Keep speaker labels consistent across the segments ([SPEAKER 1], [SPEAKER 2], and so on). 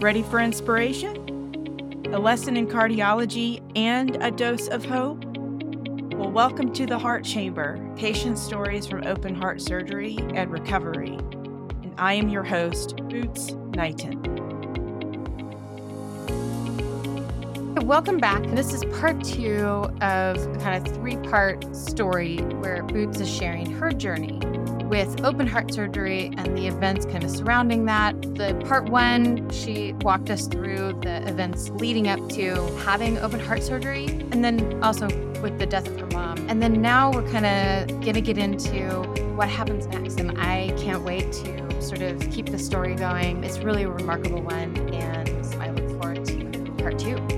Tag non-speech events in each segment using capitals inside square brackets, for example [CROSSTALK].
[SPEAKER 1] Ready for inspiration? A lesson in cardiology and a dose of hope? Well, welcome to the Heart Chamber patient stories from open heart surgery and recovery. And I am your host, Boots Knighton.
[SPEAKER 2] Welcome back. This is part two of kind of three part story where Boots is sharing her journey with open heart surgery and the events kind of surrounding that. The part one, she walked us through the events leading up to having open heart surgery, and then also with the death of her mom. And then now we're kind of gonna get into what happens next. And I can't wait to sort of keep the story going. It's really a remarkable one, and I look forward to part two.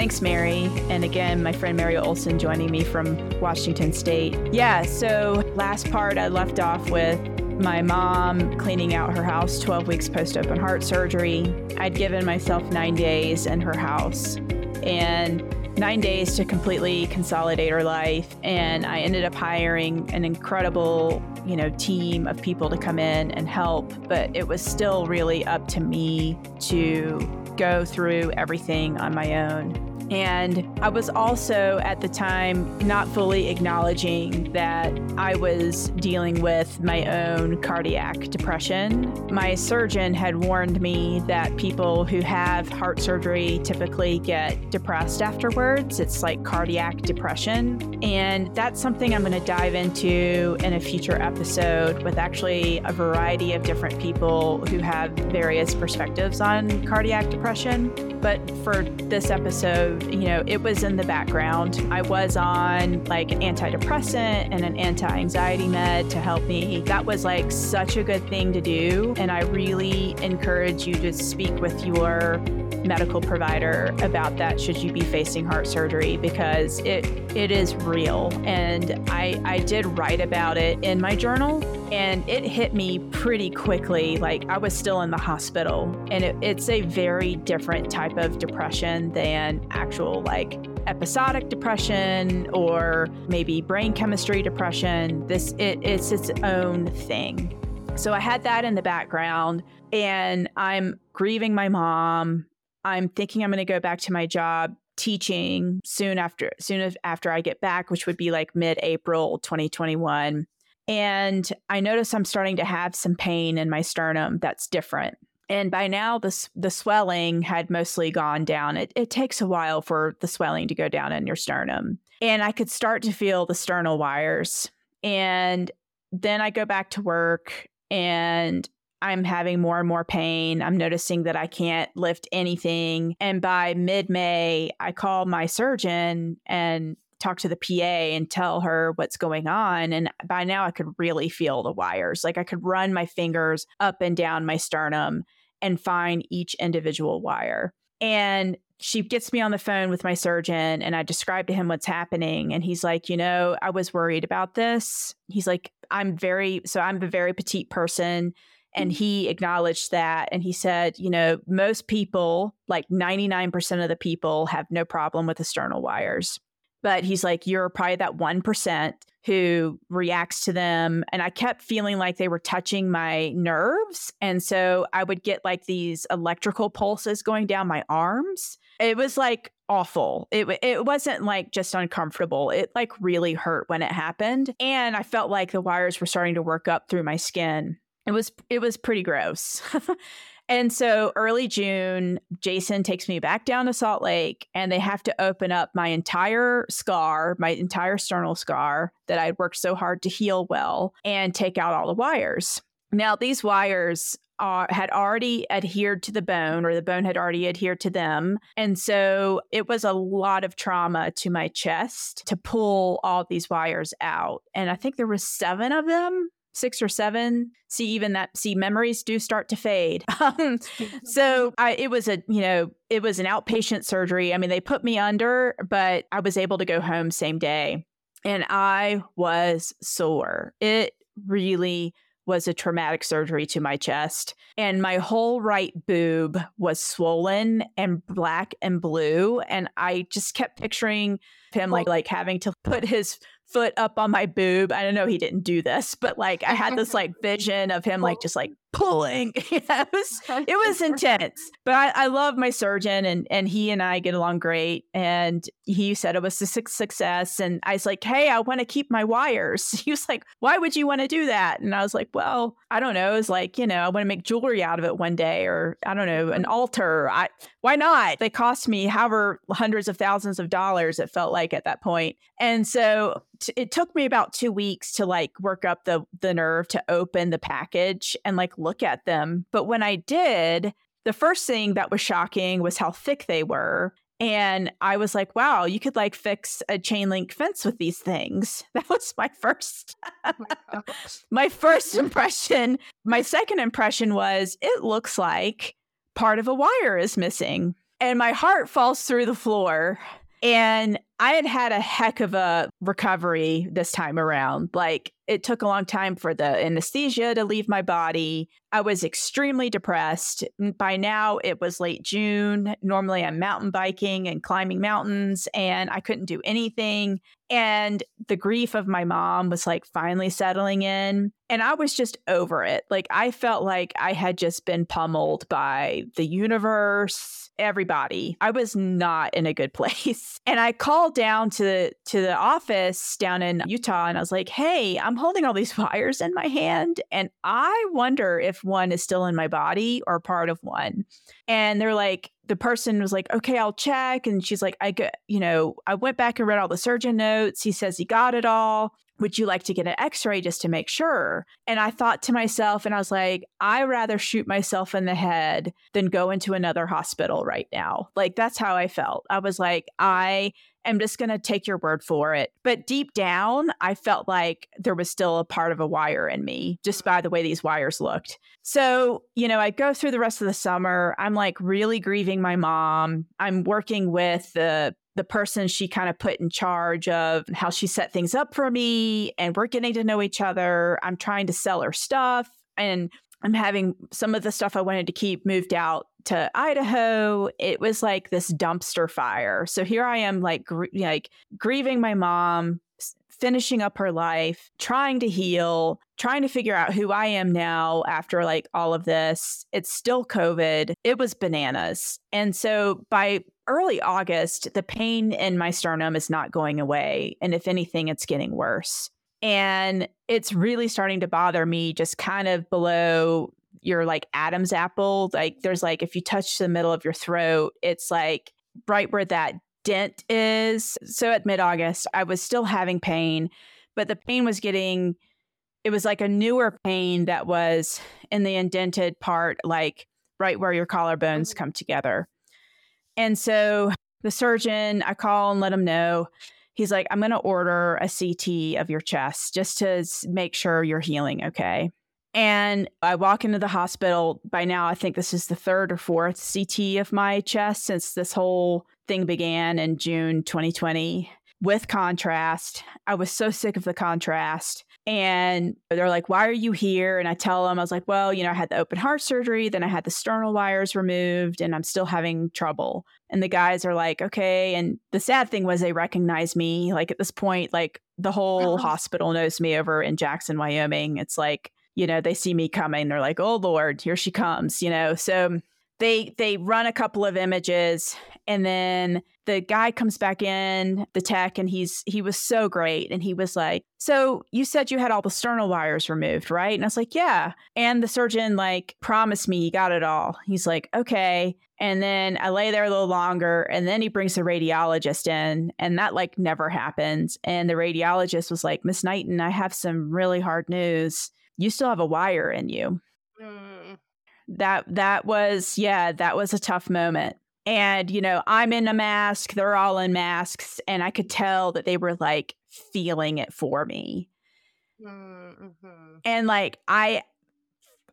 [SPEAKER 1] Thanks, Mary. And again, my friend Mary Olson joining me from Washington State. Yeah, so last part I left off with my mom cleaning out her house 12 weeks post open heart surgery. I'd given myself nine days in her house and nine days to completely consolidate her life. And I ended up hiring an incredible, you know, team of people to come in and help. But it was still really up to me to go through everything on my own. And I was also at the time not fully acknowledging that I was dealing with my own cardiac depression. My surgeon had warned me that people who have heart surgery typically get depressed afterwards. It's like cardiac depression. And that's something I'm going to dive into in a future episode with actually a variety of different people who have various perspectives on cardiac depression. But for this episode, you know, it was in the background. I was on like an antidepressant and an anti anxiety med to help me. That was like such a good thing to do. And I really encourage you to speak with your medical provider about that should you be facing heart surgery because it it is real and I I did write about it in my journal and it hit me pretty quickly like I was still in the hospital and it, it's a very different type of depression than actual like episodic depression or maybe brain chemistry depression. This it, it's its own thing. So I had that in the background and I'm grieving my mom. I'm thinking I'm going to go back to my job teaching soon after soon after I get back, which would be like mid-April 2021. And I notice I'm starting to have some pain in my sternum that's different. And by now the, the swelling had mostly gone down. It, it takes a while for the swelling to go down in your sternum. And i could start to feel the sternal wires. And then i go back to work and i'm having more and more pain. I'm noticing that i can't lift anything. And by mid-may i call my surgeon and talk to the PA and tell her what's going on. And by now, I could really feel the wires. Like I could run my fingers up and down my sternum and find each individual wire. And she gets me on the phone with my surgeon and I describe to him what's happening. And he's like, you know, I was worried about this. He's like, I'm very, so I'm a very petite person. And mm. he acknowledged that. And he said, you know, most people, like 99% of the people, have no problem with the sternal wires. But he's like, you're probably that 1% who reacts to them. And I kept feeling like they were touching my nerves. And so I would get like these electrical pulses going down my arms. It was like awful. It, it wasn't like just uncomfortable. It like really hurt when it happened. And I felt like the wires were starting to work up through my skin. It was it was pretty gross. [LAUGHS] And so early June, Jason takes me back down to Salt Lake and they have to open up my entire scar, my entire sternal scar that I'd worked so hard to heal well and take out all the wires. Now, these wires are, had already adhered to the bone or the bone had already adhered to them. And so it was a lot of trauma to my chest to pull all these wires out. And I think there was seven of them six or seven see even that see memories do start to fade. [LAUGHS] Um, [LAUGHS] so I, it was a you know it was an outpatient surgery. I mean they put me under but i was able to go home same day. And i was sore. It really was a traumatic surgery to my chest. And my whole right boob was swollen and black and blue. And i just kept picturing him like like having to put his foot up on my boob. I don't know he didn't do this, but like I had this like vision of him like just like pulling. [LAUGHS] it was it was intense. But I, I love my surgeon and and he and I get along great. And he said it was a success. And I was like, hey, I want to keep my wires. [LAUGHS] He was like, why would you want to do that? And I was like, well, I don't know. It's like, you know, I want to make jewelry out of it one day, or I don't know, an altar. I why not? They cost me however hundreds of thousands of dollars. It felt like at that point. And so t- it took me about two weeks to like work up the the nerve to open the package and like look at them. But when I did, the first thing that was shocking was how thick they were. And I was like, wow, you could like fix a chain link fence with these things. [LAUGHS] That was my first oh [LAUGHS] my first impression. My second impression was it looks like part of a wire is missing. And my heart falls through the floor. And I had had a heck of a recovery this time around. Like it took a long time for the anesthesia to leave my body. I was extremely depressed. By now, it was late June. Normally, I'm mountain biking and climbing mountains, and I couldn't do anything. And the grief of my mom was like finally settling in. And I was just over it. Like, I felt like I had just been pummeled by the universe, everybody. I was not in a good [LAUGHS] place. And I called down to, to the office down in Utah and I was like, hey, I'm holding all these [LAUGHS] wires in my hand. And I wonder if one is still in my body or part of one. And they're like, the person was like, okay, I'll check. And she's like, I get, you know, I went back and read all the surgeon notes. He says he got it all. Would you like to get an x ray just to make sure? And I thought to myself, and I was like, I rather shoot myself in the head than go into another hospital right now. Like, that's how I felt. I was like, I am just going to take your word for it. But deep down, I felt like there was still a part of a wire in me just mm-hmm. by the way these wires looked. So, you know, I go through the rest of the summer. I'm like really grieving my mom. I'm working with the the person she kind of put in charge of how she set things up for me and we're getting to know each other. I'm trying to sell her stuff and I'm having some of the stuff I wanted to keep moved out to Idaho. It was like this dumpster fire. So here I am, like, gr- like grieving my mom, finishing up her life, trying to heal, trying to figure out who I am now after like all of this. It's still COVID. It was bananas. And so by early August, the pain in my sternum is not going away. And if anything, it's getting worse. And it's really starting to bother me just kind of below your like Adam's apple. Like there's like if you touch the middle of your throat, it's like right where that dent is. So at mid August, I was still having pain, but the pain was getting it was like a newer pain that was in the indented part, like right where your collarbones mm-hmm. come together. And so the surgeon, I call and let him know. He's like, I'm going to order a CT of your chest just to make sure you're healing okay. And I walk into the hospital. By now, I think this is the third or fourth CT of my chest since this whole thing began in June 2020 with contrast. I was so sick of the contrast. And they're like, Why are you here? And I tell them, I was like, Well, you know, I had the open heart surgery, then I had the sternal wires removed, and I'm still having trouble. And the guys are like, Okay. And the sad thing was, they recognized me. Like at this point, like the whole uh-huh. hospital knows me over in Jackson, Wyoming. It's like, you know, they see me coming, they're like, "Oh Lord, here she comes," you know. So they they run a couple of images and then the guy comes back in the tech and he's he was so great. And he was like so you said you had all the sternal wires removed right? And i was like yeah. And the surgeon like promised me he got it all. He's like okay. And then i lay there a little longer and then he brings the radiologist in and that like never happens. And the radiologist was like miss knighton i have some really hard news. You still have a wire in you. Mm. That that was yeah, that was a tough moment. And you know, I'm in a mask, they're all in masks, and I could tell that they were like feeling it for me. Mm-hmm. And like I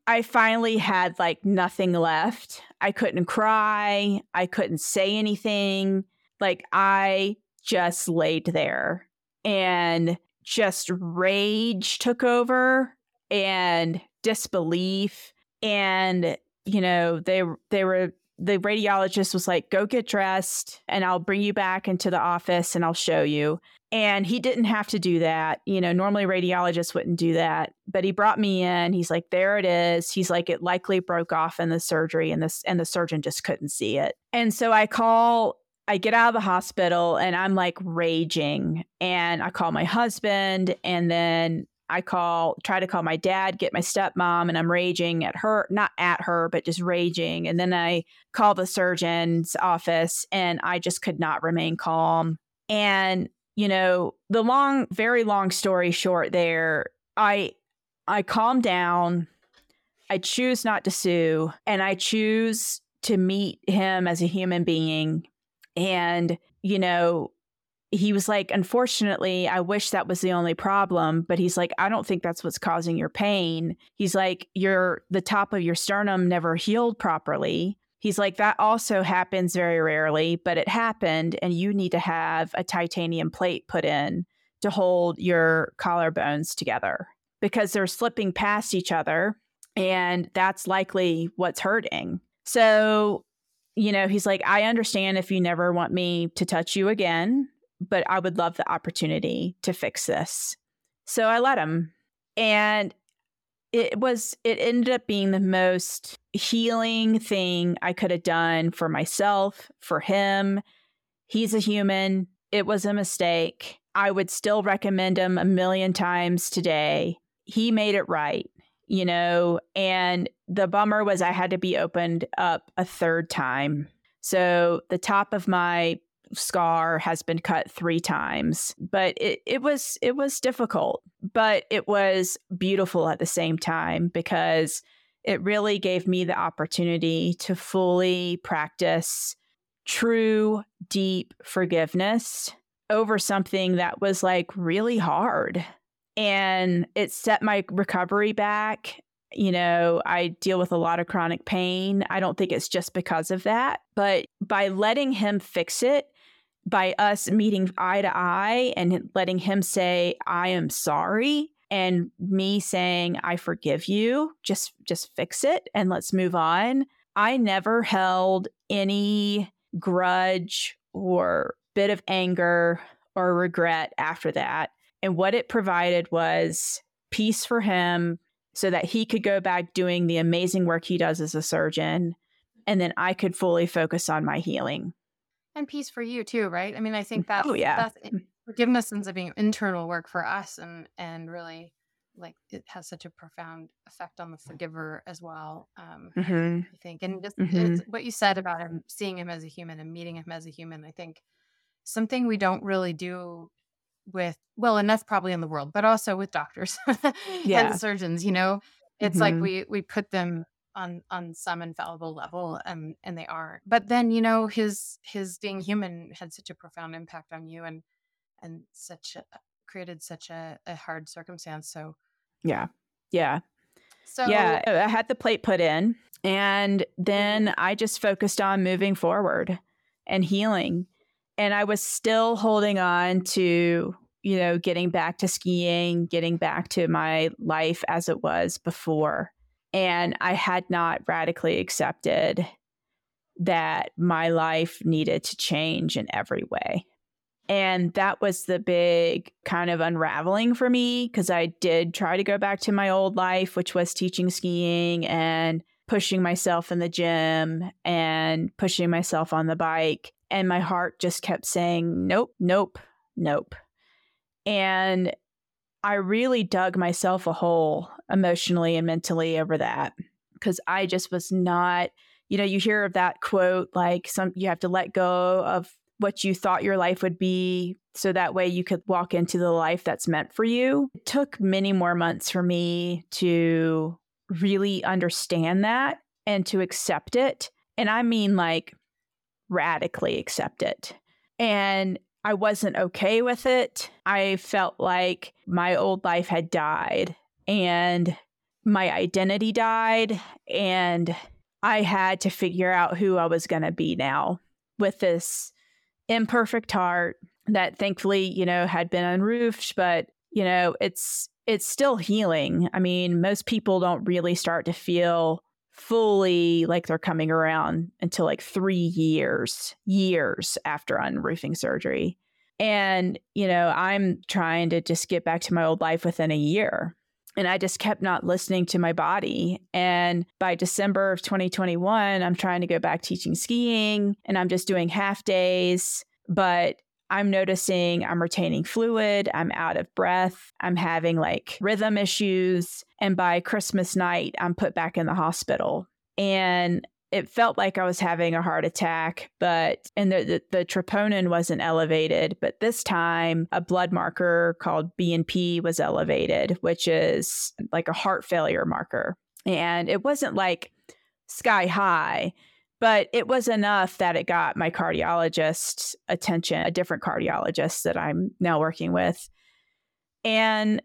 [SPEAKER 1] I finally had like nothing left. I couldn't cry, I couldn't say anything. Like I just laid there and just rage took over and disbelief and you know they they were the radiologist was like, go get dressed and I'll bring you back into the office and I'll show you. And he didn't have to do that. You know, normally radiologists wouldn't do that, but he brought me in. He's like, there it is. He's like, it likely broke off in the surgery and this and the surgeon just couldn't see it. And so I call I get out of the hospital and I'm like raging. And I call my husband and then I call, try to call my dad, get my stepmom, and I'm raging at her, not at her, but just raging. And then I call the surgeon's office and I just could not remain calm. And, you know, the long, very long story short there, I, I calm down. I choose not to sue and I choose to meet him as a human being and, you know, he was like, unfortunately, I wish that was the only problem. But he's like, I don't think that's what's causing your pain. He's like, your the top of your sternum never healed properly. He's like, that also happens very rarely, but it happened, and you need to have a titanium plate put in to hold your collarbones together because they're slipping past each other, and that's likely what's hurting. So you know, he's like, I understand if you never want me to touch you again, but I would love the opportunity to fix this. So I let him. And it was, it ended up being the most healing thing I could have done for myself, for him. He's a human. It was a mistake. I would still recommend him a million times today. He made it right you know, and the bummer was I had to be opened up a third time. So the top of my scar has been cut three times but it, it was it was difficult but it was beautiful at the same time because it really gave me the opportunity to fully practice true deep forgiveness over something that was like really hard and it set my recovery back. You know, I deal with a lot of chronic pain. I don't think it's just because of that, but by letting him fix it, by us meeting eye to eye and letting him say, I am sorry, and me saying, I forgive you, just just fix it and let's move on. I never held any grudge or bit of anger or regret after that. And what it provided was peace for him so that he could go back doing the amazing work he does as a surgeon. And then I could fully focus on my healing.
[SPEAKER 2] And peace for you too, right? I mean, I think that
[SPEAKER 1] oh, yeah.
[SPEAKER 2] that's [LAUGHS] forgiveness ends up being internal work for us and and really like it has such a profound effect on the forgiver as well. Um, mm-hmm. I think, and just mm-hmm. what you said about him, seeing him as a human and meeting him as a human, I think something we don't really do with well enough probably in the world but also with doctors [LAUGHS] yeah. and surgeons you know it's mm-hmm. like we we put them on on some infallible level and and they aren't but then you know his his being human had such a profound impact on you and and such a, created such a, a hard circumstance so
[SPEAKER 1] yeah yeah so yeah i had the plate put in and then mm-hmm. i just focused on moving forward and healing and I was still holding on to, you know, getting back to skiing, getting back to my life as it was before. And I had not radically accepted that my life needed to change in every way. And that was the big kind of unraveling for me because I did try to go back to my old life, which was teaching skiing and pushing myself in the gym and pushing myself on the bike. And my heart just kept saying, nope, nope, nope. And I really dug myself a hole emotionally and mentally over that because I just was not, you know, you hear of that quote like some you have to let go of what you thought your life would be so that way you could walk into the life that's meant for you. It took many more months for me to really understand that and to accept it. And I mean like radically accept it. And I wasn't okay with it. I felt like my old life had died and my identity died. And I had to figure out who I was going to be now with this imperfect heart that thankfully, you know, had been unroofed, but you know, it's it's still healing. I mean, most people don't really start to feel fully like they're coming around until like three years, years after unroofing surgery. And, you know, I'm trying to just get back to my old life within a year. And I just kept not listening to my body. And by December of 2021, I'm trying to go back teaching skiing and I'm just doing half days. But I'm noticing I'm retaining fluid, I'm out of breath, I'm having like rhythm issues. And by Christmas night, I'm put back in the hospital. And it felt like I was having a heart attack, but and the, the, the troponin wasn't elevated. But this time, a blood marker called BNP was elevated, which is like a heart failure marker. And it wasn't like sky high, but it was enough that it got my cardiologist's attention, a different cardiologist that I'm now working with. And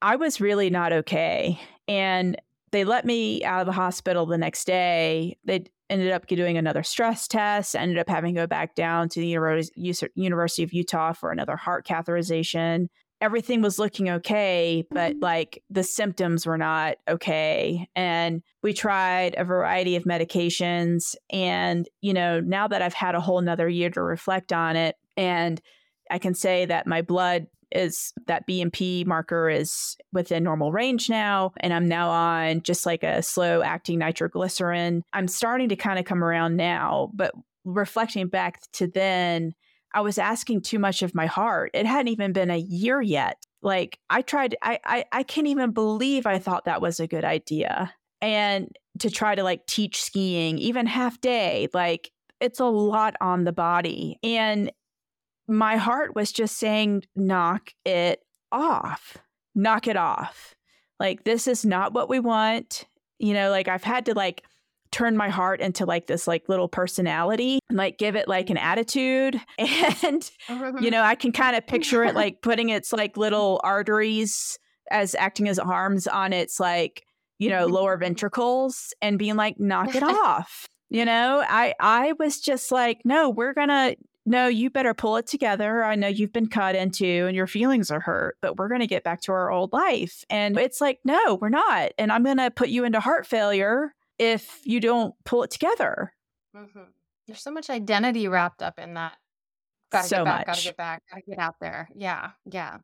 [SPEAKER 1] I was really not okay. And they let me out of the hospital the next day. They ended up doing another stress test, ended up having to go back down to the University of Utah for another heart catheterization everything was looking okay, but like the symptoms were not okay. And we tried a variety of medications. And, you know, now that I've had a whole nother year to reflect on it, and I can say that my blood is that BNP marker is within normal range now. And I'm now on just like a slow acting nitroglycerin. I'm starting to kind of come around now, but reflecting back to then, I was asking too much of my heart. It hadn't even been a year yet. Like I tried, I, I, I can't even believe I thought that was a good idea. And to try to like teach skiing, even half day, like it's a lot on the body. And my heart was just saying, knock it off, knock it off. Like, this is not what we want. You know, like I've had to like turn my heart into like this like little personality and like give it like an attitude. [LAUGHS] And you mm-hmm. know i can kind of picture it [LAUGHS] like putting its like little arteries as acting as arms on its like you know mm-hmm. lower ventricles and being like knock it [LAUGHS] off. You know i i was just like no we're gonna no you better pull it together. I know you've been cut into and your feelings are hurt but we're gonna get back to our old life. And it's like no we're not. And i'm gonna put you into heart failure if you don't pull it together.
[SPEAKER 2] Mm-hmm. There's so much identity wrapped up in that. Gotta so get back, much. gotta get back, gotta get out there. Yeah, yeah.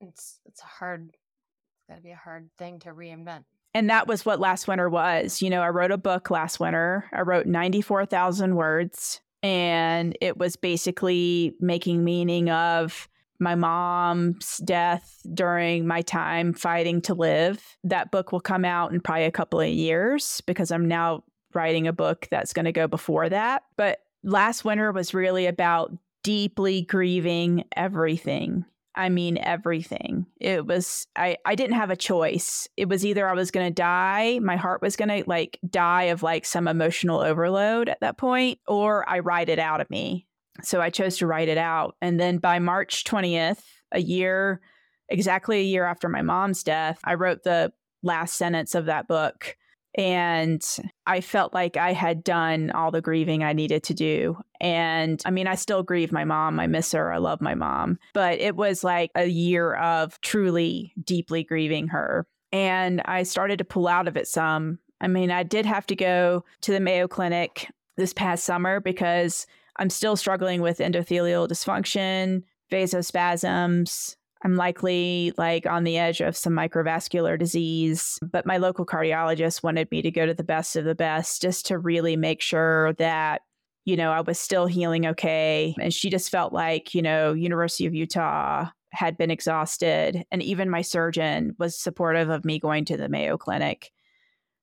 [SPEAKER 2] It's it's a hard it's gotta be a hard thing to reinvent.
[SPEAKER 1] And that was what last winter was. You know, I wrote a book last winter. I wrote 94,000 words and it was basically making meaning of my mom's death during my time fighting to live. That book will come out in probably a couple of years because I'm now writing a book that's going to go before that. But last winter was really about deeply grieving everything. I mean everything. It was I I didn't have a choice. It was either I was going to die, my heart was going to like die of like some emotional overload at that point or I write it out of me. So I chose to write it out. And then by March 20th, a year, exactly a year after my mom's death, I wrote the last sentence of that book. And I felt like I had done all the grieving I needed to do. And I mean, I still grieve my mom. I miss her. I love my mom. But it was like a year of truly deeply grieving her. And I started to pull out of it some. I mean, I did have to go to the Mayo Clinic this past summer because I'm still struggling with endothelial dysfunction, vasospasms. I'm likely like on the edge of some microvascular disease, but my local cardiologist wanted me to go to the best of the best just to really make sure that you know, I was still healing okay. And she just felt like, you know, University of Utah had been exhausted. And even my surgeon was supportive of me going to the Mayo Clinic.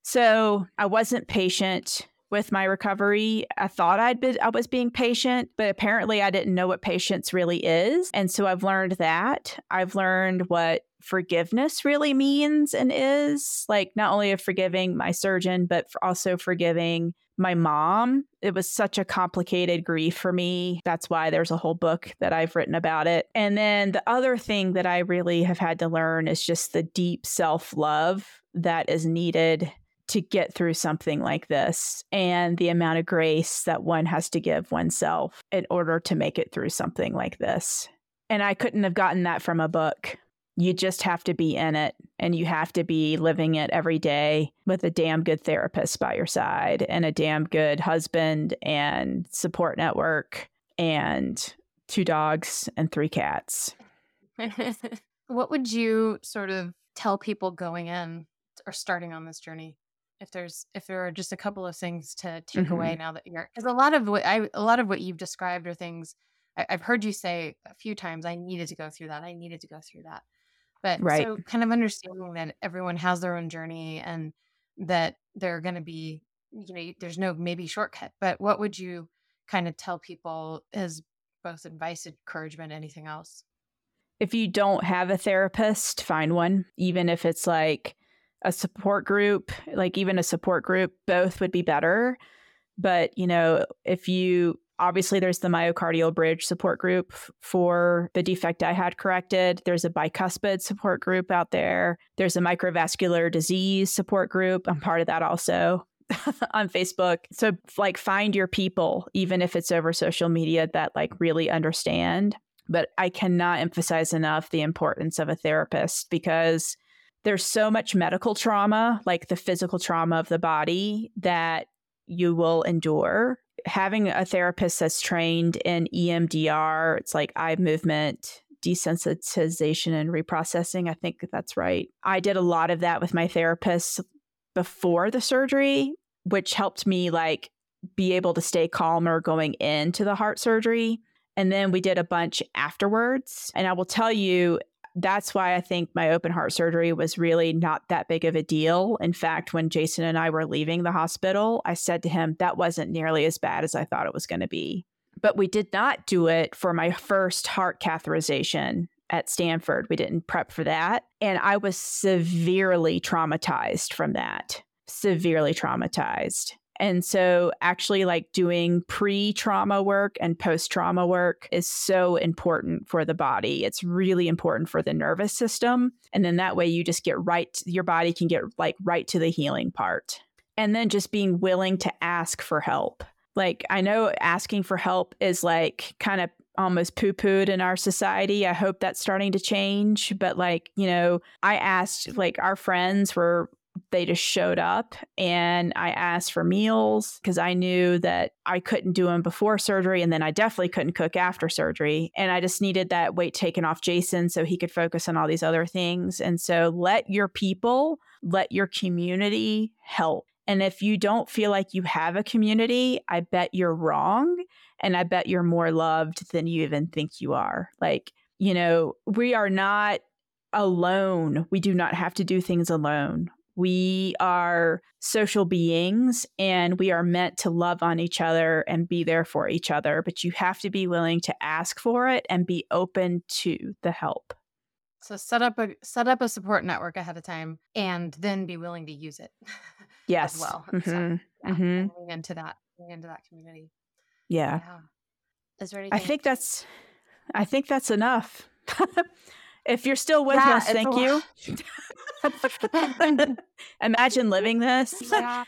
[SPEAKER 1] So I wasn't patient with my recovery. I thought I'd been I was being patient, but apparently I didn't know what patience really is. And so I've learned that. I've learned what forgiveness really means and is like not only of forgiving my surgeon but for also forgiving my mom it was such a complicated grief for me that's why there's a whole book that i've written about it and then the other thing that i really have had to learn is just the deep self-love that is needed to get through something like this and the amount of grace that one has to give oneself in order to make it through something like this. And I couldn't have gotten that from a book. You just have to be in it and you have to be living it every day with a damn good therapist by your side and a damn good husband and support network and two dogs and three cats. [LAUGHS]
[SPEAKER 2] what would you sort of tell people going in or starting on this journey? If there's if there are just a couple of things to take mm-hmm. away now that you're because a lot of what I a lot of what you've described are things I, have heard you say a few times. I needed to go through that. I needed to go through that. But right. so kind of understanding that everyone has their own journey and that they're going to be, you know, there's no maybe shortcut. But what would you kind of tell people as both advice, encouragement, anything else?
[SPEAKER 1] If you don't have a therapist, find one, even if it's like a support group, like even a support group, both would be better. But, you know, if you obviously there's the myocardial bridge support group for the defect I had corrected. There's a bicuspid support group out there. There's a microvascular disease support group. I'm part of that also. [LAUGHS] on Facebook. So like find your people even if it's over social media that like really understand. But I cannot emphasize enough the importance of a therapist because there's so much medical trauma, like the physical trauma of the body that you will endure having a therapist that's trained in EMDR, it's like eye movement, desensitization, and reprocessing. I think that's right. I did a lot of that with my therapist before the surgery, which helped me like be able to stay calmer going into the heart surgery. And then we did a bunch afterwards. And I will tell you, that's why I think my open heart surgery was really not that big of a deal. In fact, when Jason and I were leaving the hospital, I said to him, that wasn't nearly as bad as I thought it was going to be. But we did not do it for my first heart catheterization at Stanford. We didn't prep for that. And I was severely traumatized from that, severely traumatized. And so, actually, like doing pre trauma work and post trauma work is so important for the body. It's really important for the nervous system. And then that way, you just get right, your body can get like right to the healing part. And then just being willing to ask for help. Like, I know asking for help is like kind of almost poo pooed in our society. I hope that's starting to change. But, like, you know, I asked, like, our friends were they just showed up and I asked for meals because I knew that I couldn't do them before surgery and then I definitely couldn't cook after surgery. And I just needed that weight taken off Jason so he could focus on all these other things. And so let your people, let your community help. And if you don't feel like you have a community, I bet you're wrong. And I bet you're more loved than you even think you are. Like, you know, we are not alone. We do not have to do things alone. We are social beings and we are meant to love on each other and be there for each other, but you have to be willing to ask for it and be open to the help.
[SPEAKER 2] So set up a set up a support network ahead of time and then be willing to use it. [LAUGHS]
[SPEAKER 1] Yes.
[SPEAKER 2] as well. Mm-hmm. So, yeah, mm-hmm. into that into that community.
[SPEAKER 1] Yeah. yeah. Is there anything I think that's I think that's enough. [LAUGHS] if you're still with yeah, us, thank you. [LAUGHS] [LAUGHS] Imagine living this. Yeah.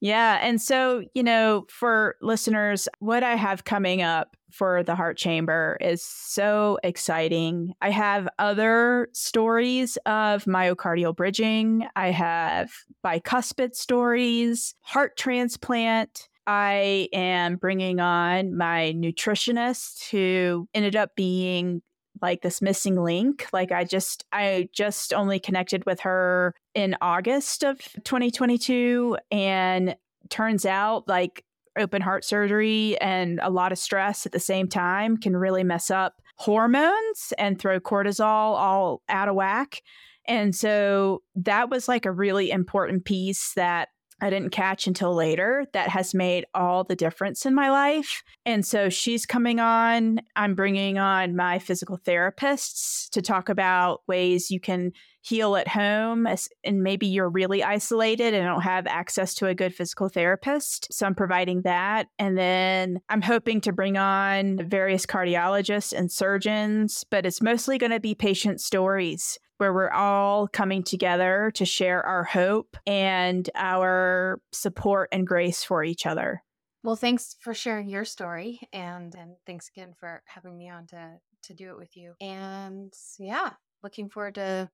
[SPEAKER 1] yeah. And so, you know, for listeners, what I have coming up for the Heart Chamber is so exciting. I have other stories of myocardial bridging, I have bicuspid stories, heart transplant. I am bringing on my nutritionist who ended up being like this missing link. Like I just I just only connected with her in August of 2022 and turns out like open heart surgery and a lot of stress at the same time can really mess up hormones and throw cortisol all out of whack. And so that was like a really important piece that I didn't catch until later that has made all the difference in my life. And so she's coming on. I'm bringing on my physical therapists to talk about ways you can heal at home. And maybe you're really isolated and don't have access to a good physical therapist. So I'm providing that. And then I'm hoping to bring on various cardiologists and surgeons, but it's mostly going to be patient stories where we're all coming together to share our hope and our support and grace for each other.
[SPEAKER 2] Well, thanks for sharing your story and and thanks again for having me on to to do it with you. And yeah, looking forward to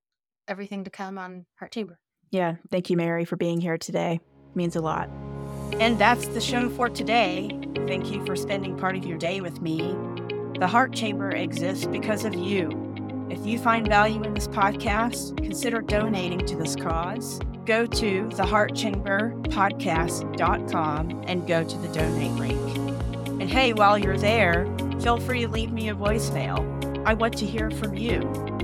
[SPEAKER 2] everything to come on Heart Chamber.
[SPEAKER 1] Yeah. Thank you, Mary, for being here today. It means a lot.
[SPEAKER 3] And that's the show for today. Thank you for spending part of your day with me. The Heart Chamber exists because of you. If you find value in this podcast, consider donating to this cause. Go to theheartchamberpodcast.com and go to the donate link. And hey, while you're there, feel free to leave me a voicemail. I want to hear from you.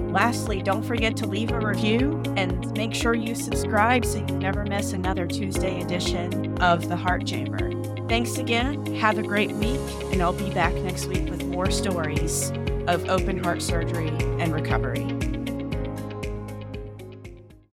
[SPEAKER 3] Lastly, don't forget to leave a review and make sure you subscribe so you never miss another Tuesday edition of The Heart Chamber. Thanks again. Have a great week, and I'll be back next week with more stories of open heart surgery and recovery.